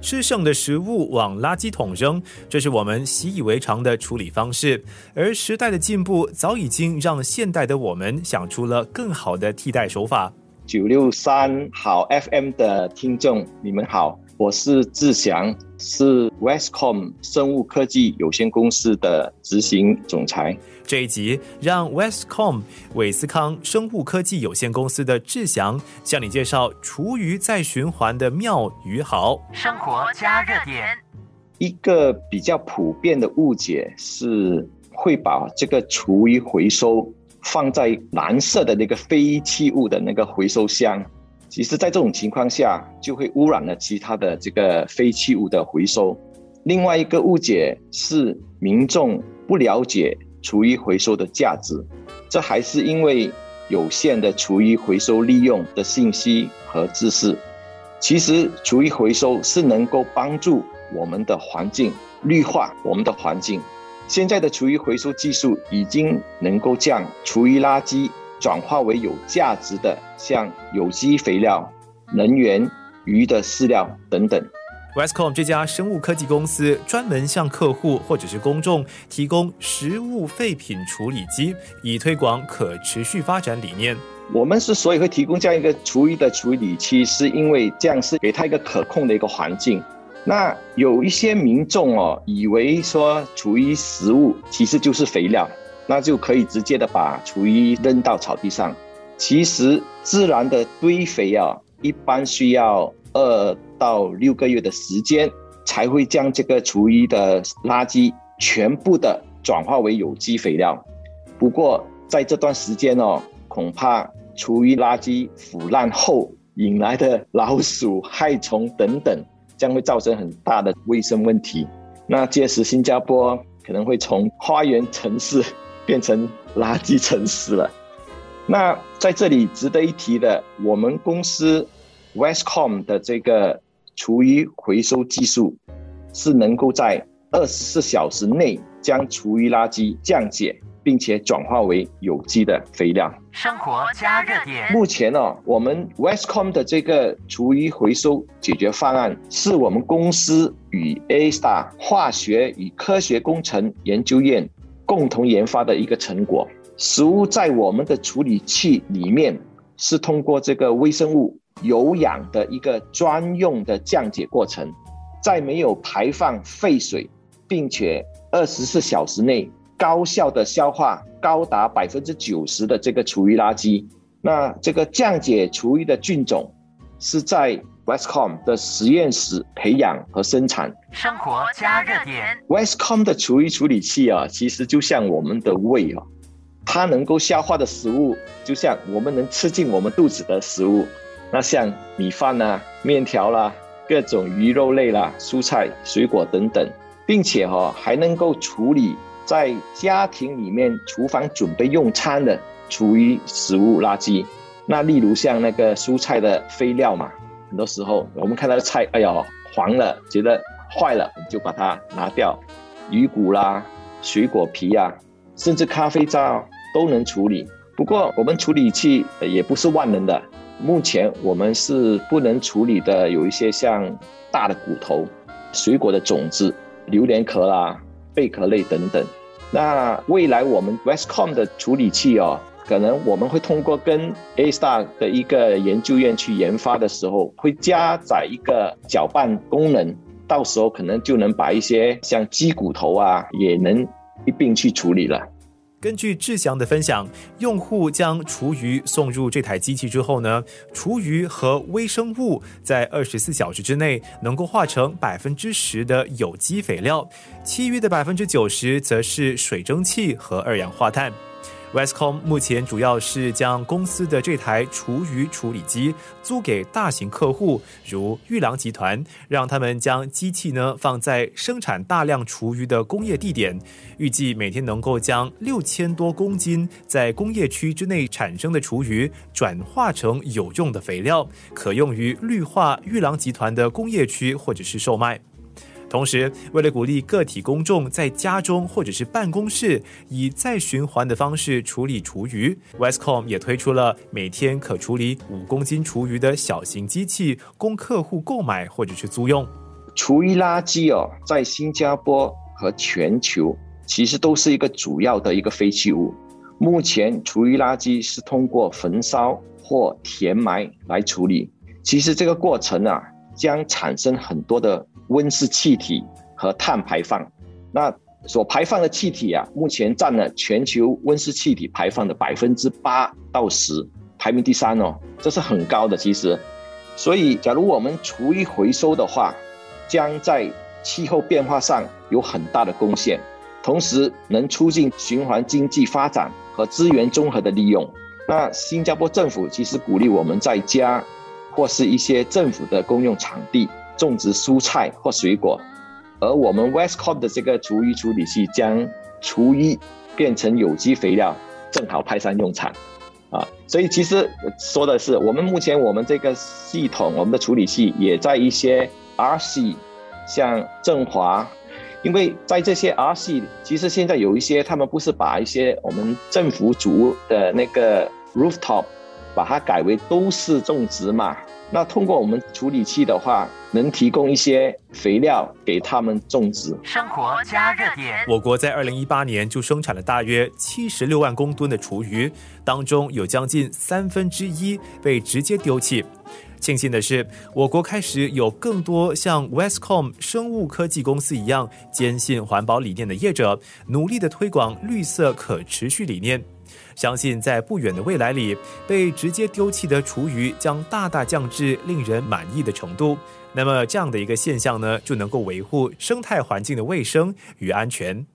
吃剩的食物往垃圾桶扔，这是我们习以为常的处理方式。而时代的进步早已经让现代的我们想出了更好的替代手法。九六三好 FM 的听众，你们好，我是志祥，是 Westcom 生物科技有限公司的执行总裁。这一集让 Westcom 韦斯康生物科技有限公司的志祥向你介绍厨余再循环的妙与好。生活加热点，一个比较普遍的误解是会把这个厨余回收放在蓝色的那个废弃物的那个回收箱。其实，在这种情况下，就会污染了其他的这个废弃物的回收。另外一个误解是民众不了解。厨余回收的价值，这还是因为有限的厨余回收利用的信息和知识。其实，厨余回收是能够帮助我们的环境绿化，我们的环境。现在的厨余回收技术已经能够将厨余垃圾转化为有价值的，像有机肥料、能源、鱼的饲料等等。Westcom 这家生物科技公司专门向客户或者是公众提供食物废品处理机，以推广可持续发展理念。我们之所以会提供这样一个厨余的处理器，是因为这样是给他一个可控的一个环境。那有一些民众哦，以为说厨余食物其实就是肥料，那就可以直接的把厨余扔到草地上。其实自然的堆肥啊，一般需要二。到六个月的时间，才会将这个厨余的垃圾全部的转化为有机肥料。不过在这段时间哦，恐怕厨余垃圾腐烂后引来的老鼠、害虫等等，将会造成很大的卫生问题。那届时新加坡可能会从花园城市变成垃圾城市了。那在这里值得一提的，我们公司 Westcom 的这个。厨余回收技术是能够在二十四小时内将厨余垃圾降解，并且转化为有机的肥料。生活加热点。目前呢，我们 Westcom 的这个厨余回收解决方案是我们公司与 A Star 化学与科学工程研究院共同研发的一个成果。食物在我们的处理器里面是通过这个微生物。有氧的一个专用的降解过程，在没有排放废水，并且二十四小时内高效的消化高达百分之九十的这个厨余垃圾。那这个降解厨余的菌种是在 Westcom 的实验室培养和生产。生活加热点，Westcom 的厨余处理器啊，其实就像我们的胃啊，它能够消化的食物，就像我们能吃进我们肚子的食物。那像米饭呐、面条啦、各种鱼肉类啦、蔬菜、水果等等，并且哈还能够处理在家庭里面厨房准备用餐的厨余食物垃圾。那例如像那个蔬菜的废料嘛，很多时候我们看到的菜，哎呀黄了，觉得坏了，就把它拿掉。鱼骨啦、水果皮呀，甚至咖啡渣都能处理。不过我们处理器也不是万能的。目前我们是不能处理的，有一些像大的骨头、水果的种子、榴莲壳啦、贝壳类等等。那未来我们 Westcom 的处理器哦，可能我们会通过跟 A Star 的一个研究院去研发的时候，会加载一个搅拌功能，到时候可能就能把一些像鸡骨头啊，也能一并去处理了。根据志祥的分享，用户将厨余送入这台机器之后呢，厨余和微生物在二十四小时之内能够化成百分之十的有机肥料，其余的百分之九十则是水蒸气和二氧化碳。Westcom 目前主要是将公司的这台厨余处理机租给大型客户，如玉郎集团，让他们将机器呢放在生产大量厨余的工业地点，预计每天能够将六千多公斤在工业区之内产生的厨余转化成有用的肥料，可用于绿化玉郎集团的工业区或者是售卖。同时，为了鼓励个体公众在家中或者是办公室以再循环的方式处理厨余，Westcom 也推出了每天可处理五公斤厨余的小型机器，供客户购买或者是租用。厨余垃圾哦，在新加坡和全球其实都是一个主要的一个废弃物。目前厨余垃圾是通过焚烧或填埋来处理，其实这个过程啊，将产生很多的温室气体和碳排放。那所排放的气体啊，目前占了全球温室气体排放的百分之八到十，排名第三哦，这是很高的。其实，所以假如我们厨余回收的话，将在气候变化上有很大的贡献，同时能促进循环经济发展。和资源综合的利用。那新加坡政府其实鼓励我们在家或是一些政府的公用场地种植蔬菜或水果，而我们 Westcop 的这个厨余处理器将厨余变成有机肥料，正好派上用场啊！所以其实说的是，我们目前我们这个系统，我们的处理器也在一些 RC，像振华。因为在这些 RC，，其实现在有一些，他们不是把一些我们政府组的那个 rooftop，把它改为都市种植嘛。那通过我们处理器的话，能提供一些肥料给他们种植。生活加热点。我国在二零一八年就生产了大约七十六万公吨的厨余，当中有将近三分之一被直接丢弃。庆幸的是，我国开始有更多像 Westcom 生物科技公司一样坚信环保理念的业者，努力的推广绿色可持续理念。相信在不远的未来里，被直接丢弃的厨余将大大降至令人满意的程度。那么，这样的一个现象呢，就能够维护生态环境的卫生与安全。